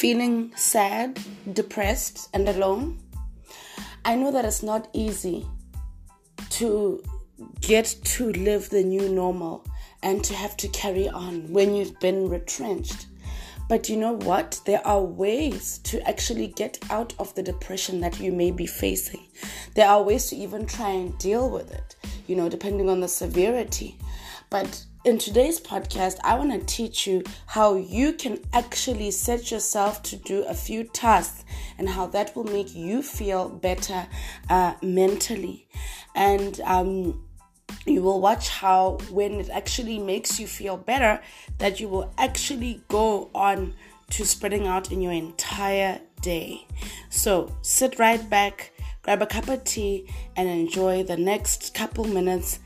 feeling sad, depressed, and alone, I know that it's not easy to get to live the new normal and to have to carry on when you've been retrenched. But you know what? There are ways to actually get out of the depression that you may be facing. There are ways to even try and deal with it, you know, depending on the severity. But in today's podcast, I want to teach you how you can actually set yourself to do a few tasks and how that will make you feel better uh, mentally. And um, you will watch how when it actually makes you feel better that you will actually go on to spreading out in your entire day so sit right back grab a cup of tea and enjoy the next couple minutes